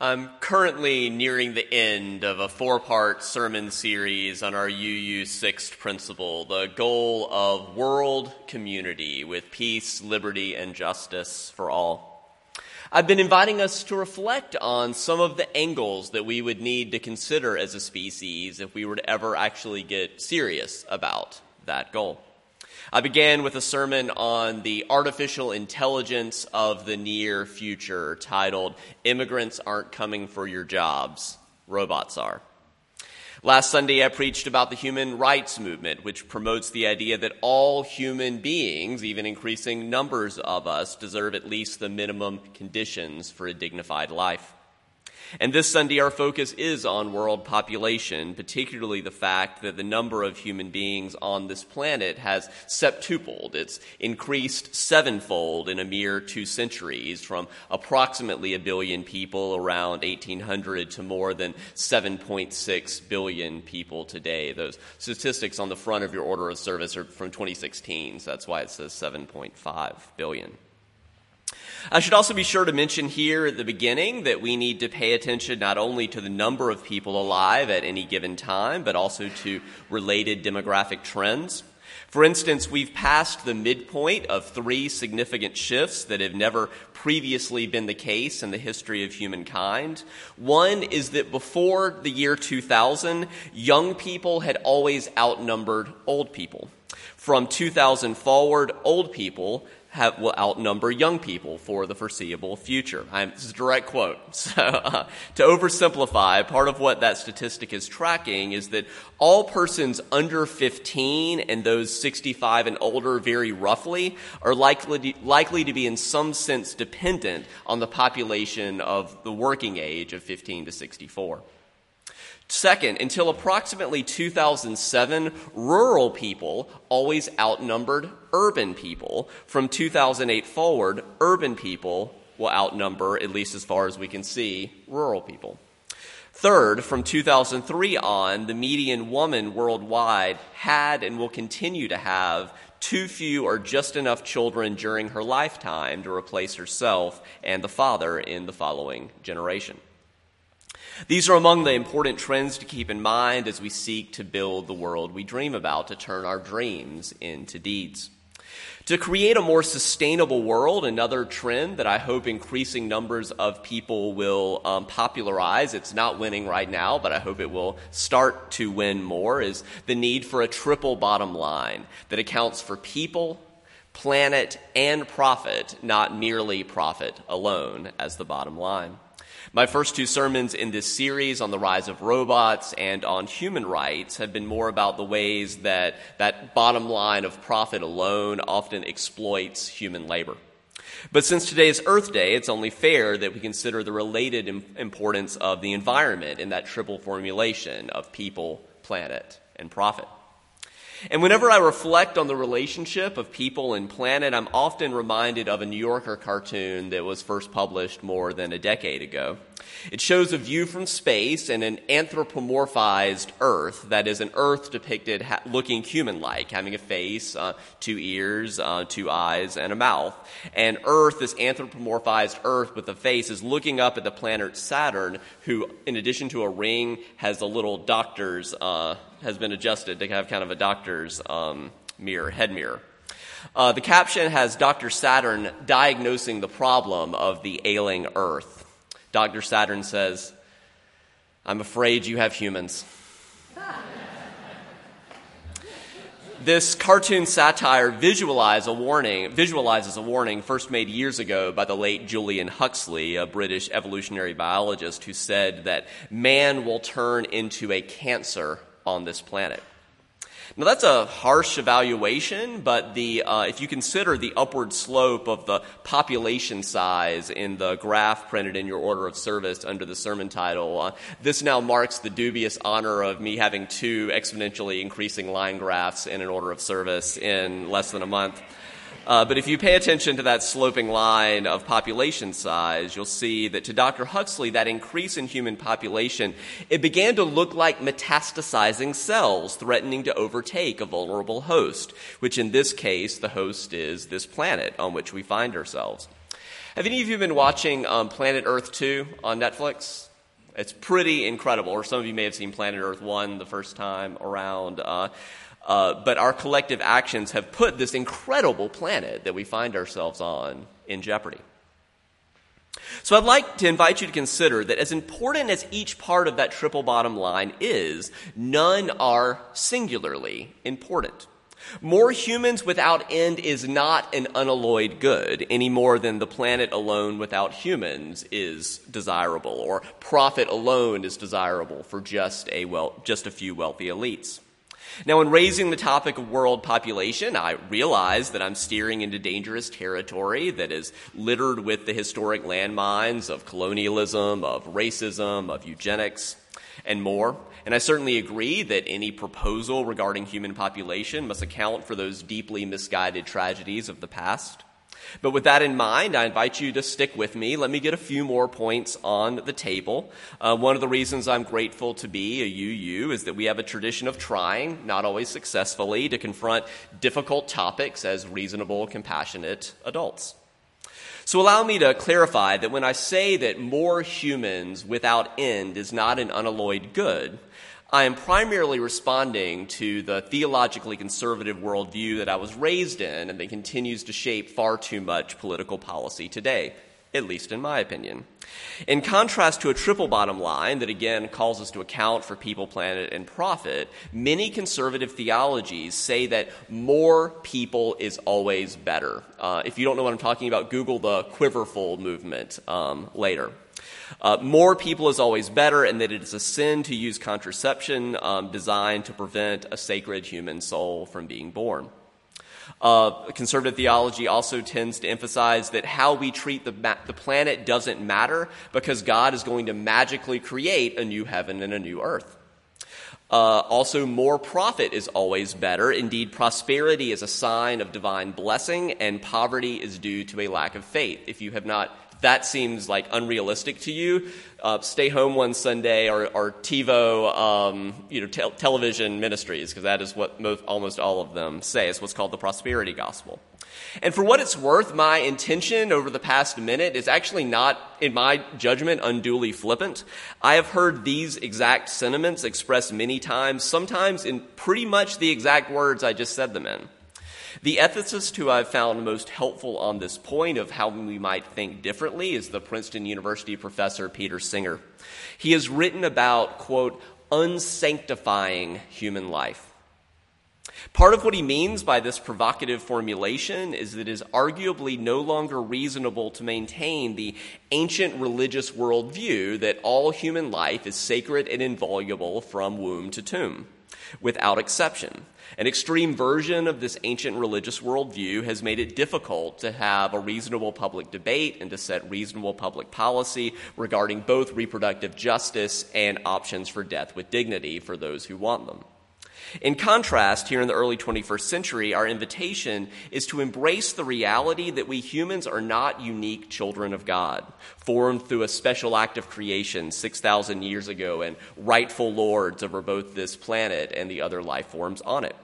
I'm currently nearing the end of a four part sermon series on our UU sixth principle, the goal of world community with peace, liberty, and justice for all. I've been inviting us to reflect on some of the angles that we would need to consider as a species if we were to ever actually get serious about that goal. I began with a sermon on the artificial intelligence of the near future titled Immigrants Aren't Coming for Your Jobs, Robots Are. Last Sunday, I preached about the human rights movement, which promotes the idea that all human beings, even increasing numbers of us, deserve at least the minimum conditions for a dignified life. And this Sunday, our focus is on world population, particularly the fact that the number of human beings on this planet has septupled. It's increased sevenfold in a mere two centuries, from approximately a billion people around 1800 to more than 7.6 billion people today. Those statistics on the front of your order of service are from 2016, so that's why it says 7.5 billion. I should also be sure to mention here at the beginning that we need to pay attention not only to the number of people alive at any given time, but also to related demographic trends. For instance, we've passed the midpoint of three significant shifts that have never previously been the case in the history of humankind. One is that before the year 2000, young people had always outnumbered old people. From 2000 forward, old people have, will outnumber young people for the foreseeable future. I'm, this is a direct quote. So, uh, to oversimplify, part of what that statistic is tracking is that all persons under 15 and those 65 and older, very roughly, are likely to, likely to be in some sense dependent on the population of the working age of 15 to 64. Second, until approximately 2007, rural people always outnumbered urban people. From 2008 forward, urban people will outnumber, at least as far as we can see, rural people. Third, from 2003 on, the median woman worldwide had and will continue to have too few or just enough children during her lifetime to replace herself and the father in the following generation. These are among the important trends to keep in mind as we seek to build the world we dream about, to turn our dreams into deeds. To create a more sustainable world, another trend that I hope increasing numbers of people will um, popularize, it's not winning right now, but I hope it will start to win more, is the need for a triple bottom line that accounts for people, planet, and profit, not merely profit alone as the bottom line. My first two sermons in this series on the rise of robots and on human rights have been more about the ways that that bottom line of profit alone often exploits human labor. But since today is Earth Day, it's only fair that we consider the related importance of the environment in that triple formulation of people, planet, and profit. And whenever I reflect on the relationship of people and planet, I'm often reminded of a New Yorker cartoon that was first published more than a decade ago. It shows a view from space and an anthropomorphized Earth, that is, an Earth depicted ha- looking human like, having a face, uh, two ears, uh, two eyes, and a mouth. And Earth, this anthropomorphized Earth with a face, is looking up at the planet Saturn, who, in addition to a ring, has a little doctor's. Uh, has been adjusted to have kind of a doctor's um, mirror, head mirror. Uh, the caption has Dr. Saturn diagnosing the problem of the ailing Earth. Dr. Saturn says, I'm afraid you have humans. this cartoon satire a warning, visualizes a warning first made years ago by the late Julian Huxley, a British evolutionary biologist who said that man will turn into a cancer on this planet. Now, that's a harsh evaluation, but the, uh, if you consider the upward slope of the population size in the graph printed in your order of service under the sermon title, uh, this now marks the dubious honor of me having two exponentially increasing line graphs in an order of service in less than a month. Uh, but if you pay attention to that sloping line of population size, you'll see that to Dr. Huxley, that increase in human population, it began to look like metastasizing cells threatening to overtake a vulnerable host, which in this case, the host is this planet on which we find ourselves. Have any of you been watching um, Planet Earth 2 on Netflix? It's pretty incredible. Or some of you may have seen Planet Earth 1 the first time around. Uh, uh, but our collective actions have put this incredible planet that we find ourselves on in jeopardy. So I'd like to invite you to consider that as important as each part of that triple bottom line is, none are singularly important. More humans without end is not an unalloyed good any more than the planet alone without humans is desirable, or profit alone is desirable for just a, well, just a few wealthy elites. Now, in raising the topic of world population, I realize that I'm steering into dangerous territory that is littered with the historic landmines of colonialism, of racism, of eugenics, and more. And I certainly agree that any proposal regarding human population must account for those deeply misguided tragedies of the past. But with that in mind, I invite you to stick with me. Let me get a few more points on the table. Uh, one of the reasons I'm grateful to be a UU is that we have a tradition of trying, not always successfully, to confront difficult topics as reasonable, compassionate adults. So allow me to clarify that when I say that more humans without end is not an unalloyed good, I am primarily responding to the theologically conservative worldview that I was raised in and that continues to shape far too much political policy today, at least in my opinion. In contrast to a triple bottom line that again calls us to account for people, planet, and profit, many conservative theologies say that more people is always better. Uh, if you don't know what I'm talking about, Google the quiverful movement um, later. Uh, more people is always better, and that it is a sin to use contraception um, designed to prevent a sacred human soul from being born. Uh, conservative theology also tends to emphasize that how we treat the, ma- the planet doesn't matter because God is going to magically create a new heaven and a new earth. Uh, also, more profit is always better. Indeed, prosperity is a sign of divine blessing, and poverty is due to a lack of faith. If you have not that seems like unrealistic to you, uh, stay home one Sunday or, or TiVo, um, you know, te- television ministries, because that is what most, almost all of them say. It's what's called the prosperity gospel. And for what it's worth, my intention over the past minute is actually not, in my judgment, unduly flippant. I have heard these exact sentiments expressed many times, sometimes in pretty much the exact words I just said them in. The ethicist who I've found most helpful on this point of how we might think differently is the Princeton University professor Peter Singer. He has written about, quote, unsanctifying human life. Part of what he means by this provocative formulation is that it is arguably no longer reasonable to maintain the ancient religious worldview that all human life is sacred and inviolable from womb to tomb, without exception. An extreme version of this ancient religious worldview has made it difficult to have a reasonable public debate and to set reasonable public policy regarding both reproductive justice and options for death with dignity for those who want them. In contrast, here in the early 21st century, our invitation is to embrace the reality that we humans are not unique children of God, formed through a special act of creation 6,000 years ago and rightful lords over both this planet and the other life forms on it.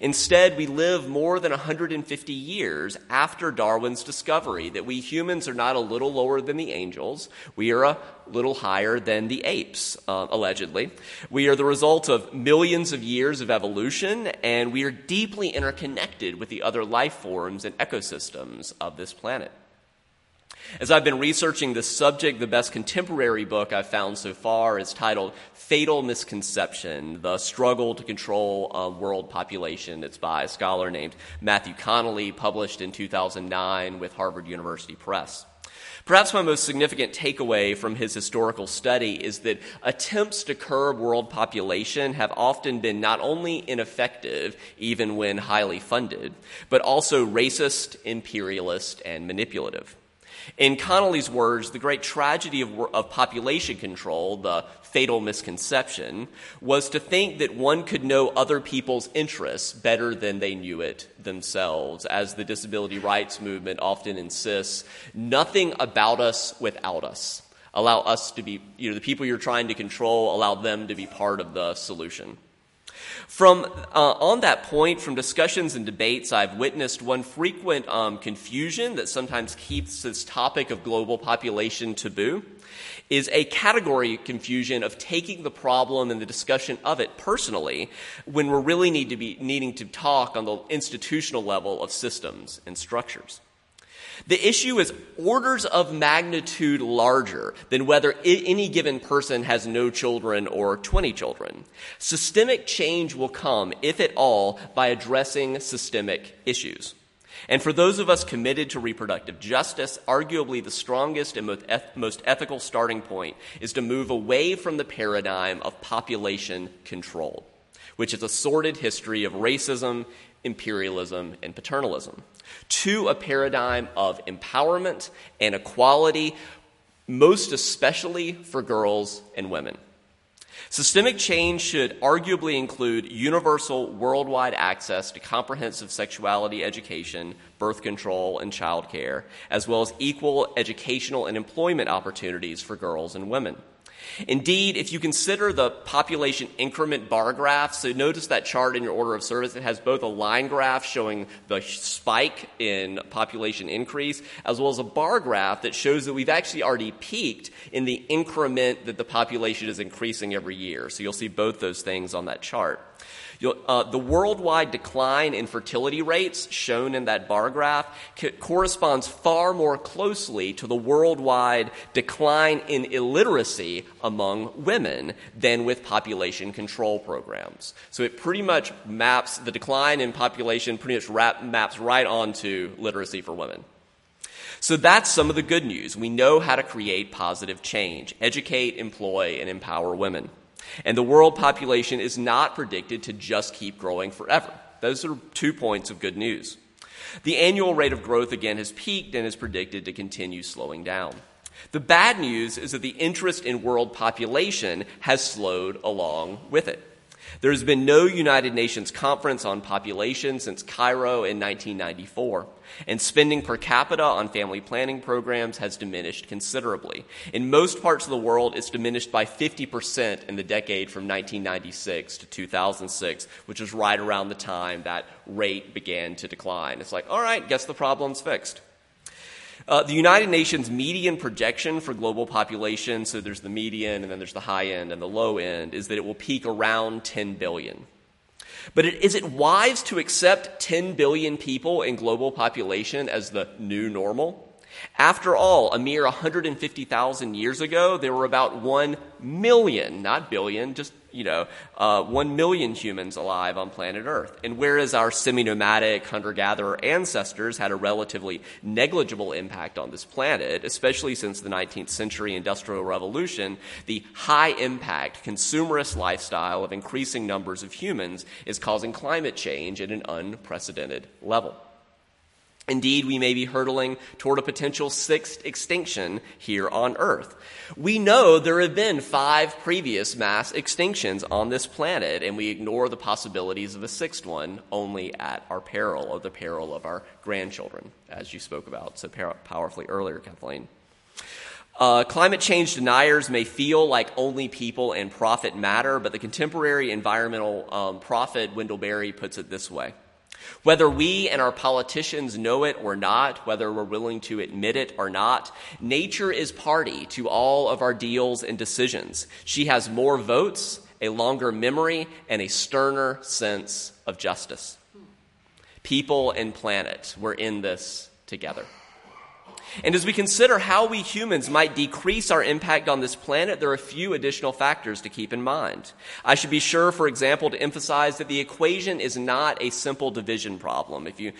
Instead, we live more than 150 years after Darwin's discovery that we humans are not a little lower than the angels, we are a little higher than the apes, uh, allegedly. We are the result of millions of years of evolution, and we are deeply interconnected with the other life forms and ecosystems of this planet. As I've been researching this subject, the best contemporary book I've found so far is titled Fatal Misconception The Struggle to Control a World Population. It's by a scholar named Matthew Connelly, published in 2009 with Harvard University Press. Perhaps my most significant takeaway from his historical study is that attempts to curb world population have often been not only ineffective, even when highly funded, but also racist, imperialist, and manipulative. In Connelly's words, the great tragedy of, of, population control, the fatal misconception, was to think that one could know other people's interests better than they knew it themselves. As the disability rights movement often insists, nothing about us without us. Allow us to be, you know, the people you're trying to control, allow them to be part of the solution. From uh, on that point, from discussions and debates, I've witnessed one frequent um, confusion that sometimes keeps this topic of global population taboo is a category confusion of taking the problem and the discussion of it personally when we're really need to be needing to talk on the institutional level of systems and structures. The issue is orders of magnitude larger than whether any given person has no children or 20 children. Systemic change will come, if at all, by addressing systemic issues. And for those of us committed to reproductive justice, arguably the strongest and most ethical starting point is to move away from the paradigm of population control, which is a sordid history of racism, imperialism, and paternalism, to a paradigm of empowerment and equality, most especially for girls and women. Systemic change should arguably include universal worldwide access to comprehensive sexuality education, birth control, and childcare, as well as equal educational and employment opportunities for girls and women. Indeed, if you consider the population increment bar graph, so notice that chart in your order of service, it has both a line graph showing the spike in population increase, as well as a bar graph that shows that we've actually already peaked in the increment that the population is increasing every year. So you'll see both those things on that chart. Uh, the worldwide decline in fertility rates shown in that bar graph corresponds far more closely to the worldwide decline in illiteracy among women than with population control programs. So it pretty much maps the decline in population, pretty much wrap, maps right onto literacy for women. So that's some of the good news. We know how to create positive change, educate, employ, and empower women. And the world population is not predicted to just keep growing forever. Those are two points of good news. The annual rate of growth again has peaked and is predicted to continue slowing down. The bad news is that the interest in world population has slowed along with it. There has been no United Nations conference on population since Cairo in 1994, and spending per capita on family planning programs has diminished considerably. In most parts of the world, it's diminished by 50% in the decade from 1996 to 2006, which is right around the time that rate began to decline. It's like, all right, guess the problem's fixed. Uh, the United Nations median projection for global population, so there's the median and then there's the high end and the low end, is that it will peak around 10 billion. But it, is it wise to accept 10 billion people in global population as the new normal? After all, a mere 150,000 years ago, there were about 1 million, not billion, just you know, uh, 1 million humans alive on planet Earth. And whereas our semi nomadic hunter gatherer ancestors had a relatively negligible impact on this planet, especially since the 19th century Industrial Revolution, the high impact consumerist lifestyle of increasing numbers of humans is causing climate change at an unprecedented level. Indeed, we may be hurtling toward a potential sixth extinction here on Earth. We know there have been five previous mass extinctions on this planet, and we ignore the possibilities of a sixth one only at our peril, or the peril of our grandchildren, as you spoke about so powerfully earlier, Kathleen. Uh, climate change deniers may feel like only people and profit matter, but the contemporary environmental um, prophet Wendell Berry puts it this way. Whether we and our politicians know it or not, whether we're willing to admit it or not, nature is party to all of our deals and decisions. She has more votes, a longer memory, and a sterner sense of justice. People and planet, we're in this together. And as we consider how we humans might decrease our impact on this planet, there are a few additional factors to keep in mind. I should be sure, for example, to emphasize that the equation is not a simple division problem, if you,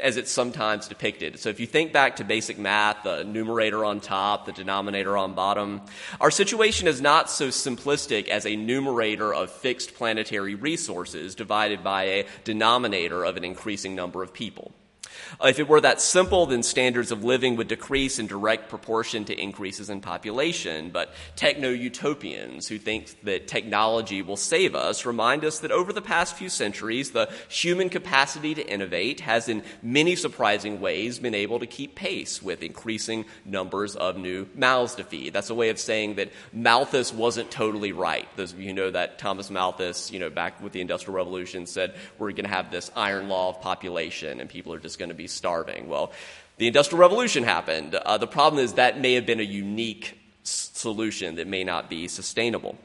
as it's sometimes depicted. So if you think back to basic math, the numerator on top, the denominator on bottom, our situation is not so simplistic as a numerator of fixed planetary resources divided by a denominator of an increasing number of people. If it were that simple, then standards of living would decrease in direct proportion to increases in population. But techno utopians who think that technology will save us remind us that over the past few centuries, the human capacity to innovate has in many surprising ways been able to keep pace with increasing numbers of new mouths to feed. That's a way of saying that Malthus wasn't totally right. Those of you who know that Thomas Malthus, you know, back with the Industrial Revolution said we're going to have this iron law of population and people are just going to be starving. Well, the Industrial Revolution happened. Uh, the problem is that may have been a unique solution that may not be sustainable.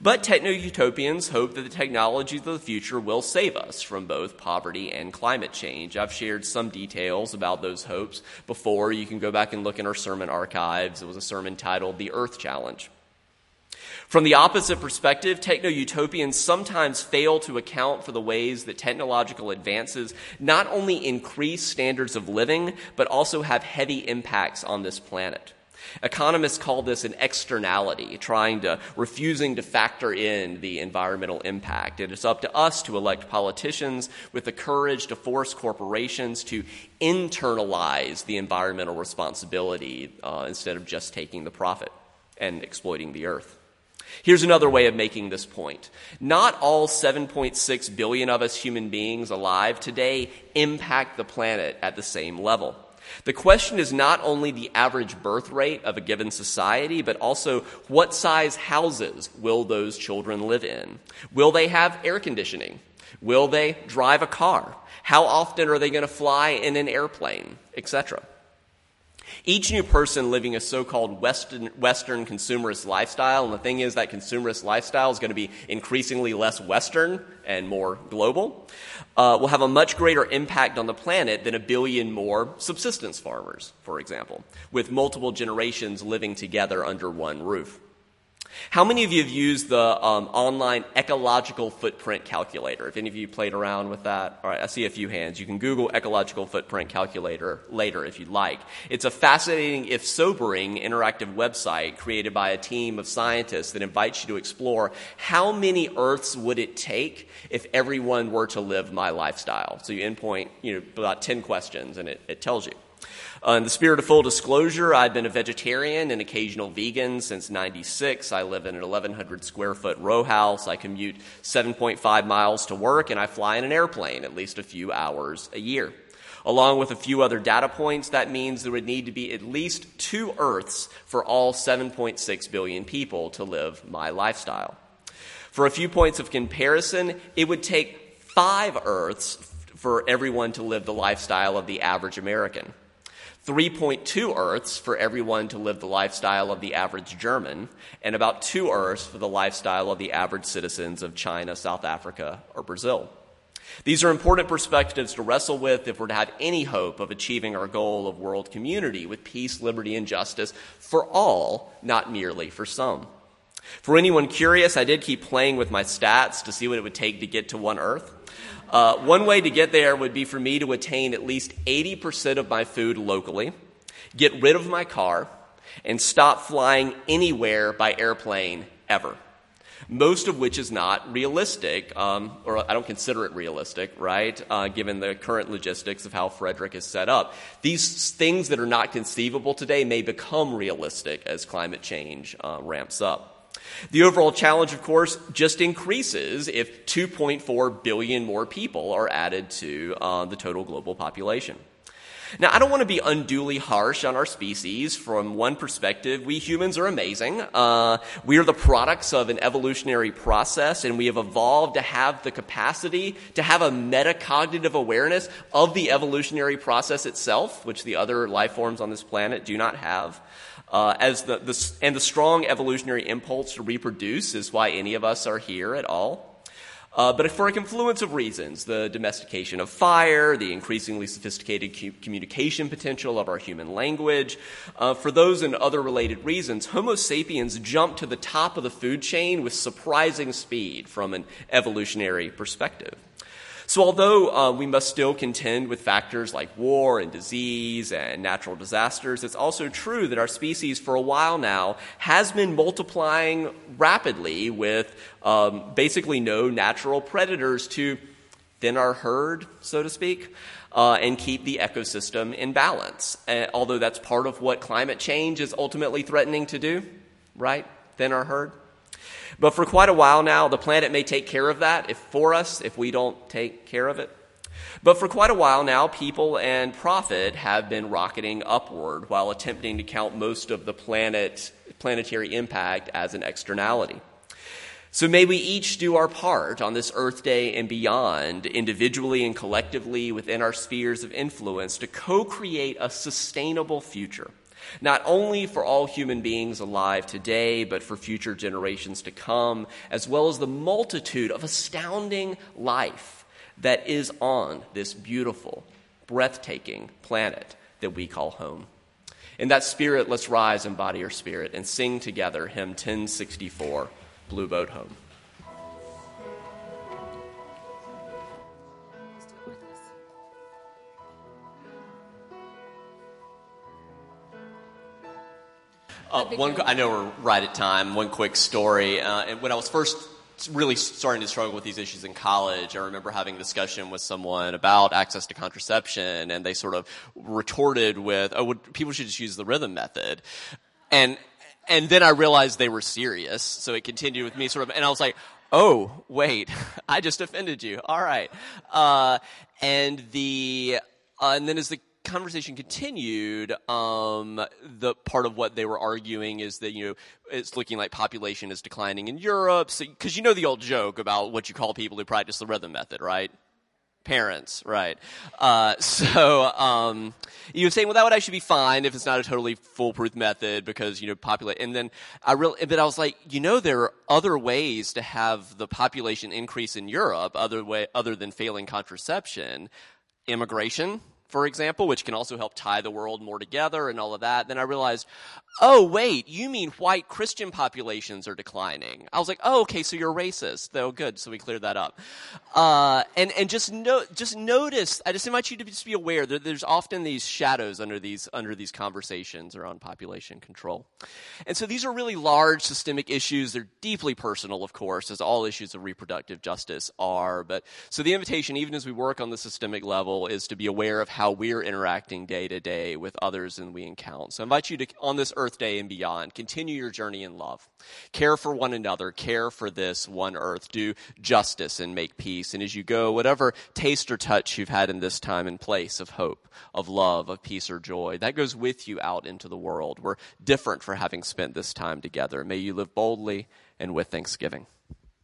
But techno utopians hope that the technologies of the future will save us from both poverty and climate change. I've shared some details about those hopes before. You can go back and look in our sermon archives. It was a sermon titled The Earth Challenge. From the opposite perspective, techno utopians sometimes fail to account for the ways that technological advances not only increase standards of living, but also have heavy impacts on this planet. Economists call this an externality, trying to, refusing to factor in the environmental impact. And it's up to us to elect politicians with the courage to force corporations to internalize the environmental responsibility uh, instead of just taking the profit and exploiting the earth. Here's another way of making this point. Not all 7.6 billion of us human beings alive today impact the planet at the same level. The question is not only the average birth rate of a given society, but also what size houses will those children live in? Will they have air conditioning? Will they drive a car? How often are they going to fly in an airplane, etc.? Each new person living a so called Western, Western consumerist lifestyle, and the thing is that consumerist lifestyle is going to be increasingly less Western and more global, uh, will have a much greater impact on the planet than a billion more subsistence farmers, for example, with multiple generations living together under one roof. How many of you have used the um, online ecological footprint calculator? If any of you played around with that, all right, I see a few hands. You can Google ecological footprint calculator later if you'd like. It's a fascinating, if sobering, interactive website created by a team of scientists that invites you to explore how many Earths would it take if everyone were to live my lifestyle. So you endpoint, you know, about 10 questions and it, it tells you. Uh, in the spirit of full disclosure, I've been a vegetarian and occasional vegan since 96. I live in an 1,100 square foot row house. I commute 7.5 miles to work, and I fly in an airplane at least a few hours a year. Along with a few other data points, that means there would need to be at least two Earths for all 7.6 billion people to live my lifestyle. For a few points of comparison, it would take five Earths for everyone to live the lifestyle of the average American. 3.2 Earths for everyone to live the lifestyle of the average German, and about two Earths for the lifestyle of the average citizens of China, South Africa, or Brazil. These are important perspectives to wrestle with if we're to have any hope of achieving our goal of world community with peace, liberty, and justice for all, not merely for some. For anyone curious, I did keep playing with my stats to see what it would take to get to one Earth. Uh, one way to get there would be for me to attain at least 80% of my food locally, get rid of my car, and stop flying anywhere by airplane ever. Most of which is not realistic, um, or I don't consider it realistic, right? Uh, given the current logistics of how Frederick is set up. These things that are not conceivable today may become realistic as climate change uh, ramps up. The overall challenge, of course, just increases if 2.4 billion more people are added to uh, the total global population. Now, I don't want to be unduly harsh on our species. From one perspective, we humans are amazing. Uh, we are the products of an evolutionary process, and we have evolved to have the capacity to have a metacognitive awareness of the evolutionary process itself, which the other life forms on this planet do not have. Uh, as the, the, and the strong evolutionary impulse to reproduce is why any of us are here at all. Uh, but for a confluence of reasons, the domestication of fire, the increasingly sophisticated cu- communication potential of our human language, uh, for those and other related reasons, Homo sapiens jumped to the top of the food chain with surprising speed from an evolutionary perspective. So, although uh, we must still contend with factors like war and disease and natural disasters, it's also true that our species, for a while now, has been multiplying rapidly with um, basically no natural predators to thin our herd, so to speak, uh, and keep the ecosystem in balance. Uh, although that's part of what climate change is ultimately threatening to do, right? Thin our herd. But for quite a while now, the planet may take care of that if for us if we don't take care of it. But for quite a while now, people and profit have been rocketing upward while attempting to count most of the planet, planetary impact as an externality. So may we each do our part on this Earth Day and beyond, individually and collectively within our spheres of influence, to co create a sustainable future not only for all human beings alive today, but for future generations to come, as well as the multitude of astounding life that is on this beautiful, breathtaking planet that we call home. In that spirit, let's rise and body our spirit and sing together hymn 1064, Blue Boat Home. One, I know we're right at time. One quick story. Uh, when I was first really starting to struggle with these issues in college, I remember having a discussion with someone about access to contraception, and they sort of retorted with, "Oh, would, people should just use the rhythm method," and and then I realized they were serious. So it continued with me, sort of, and I was like, "Oh, wait, I just offended you. All right," uh, and the uh, and then as the conversation continued, um, the part of what they were arguing is that you know it's looking like population is declining in Europe. So because so, you know the old joke about what you call people who practice the rhythm method, right? Parents, right? Uh, so um, you were saying, well, that would actually be fine if it's not a totally foolproof method because you know populate. And then I really, but I was like, you know, there are other ways to have the population increase in Europe, other way, other than failing contraception, immigration for example, which can also help tie the world more together and all of that. Then I realized, oh, wait, you mean white Christian populations are declining. I was like, oh, okay, so you're racist. Though, good, so we cleared that up. Uh, and, and just, no, just notice, I just invite you to just be aware that there's often these shadows under these, under these conversations around population control. And so these are really large systemic issues. They're deeply personal, of course, as all issues of reproductive justice are. But so the invitation, even as we work on the systemic level, is to be aware of how we're interacting day to day with others and we encounter. So I invite you to, on this Day and beyond, continue your journey in love. Care for one another, care for this one earth, do justice and make peace. And as you go, whatever taste or touch you've had in this time and place of hope, of love, of peace or joy, that goes with you out into the world. We're different for having spent this time together. May you live boldly and with thanksgiving.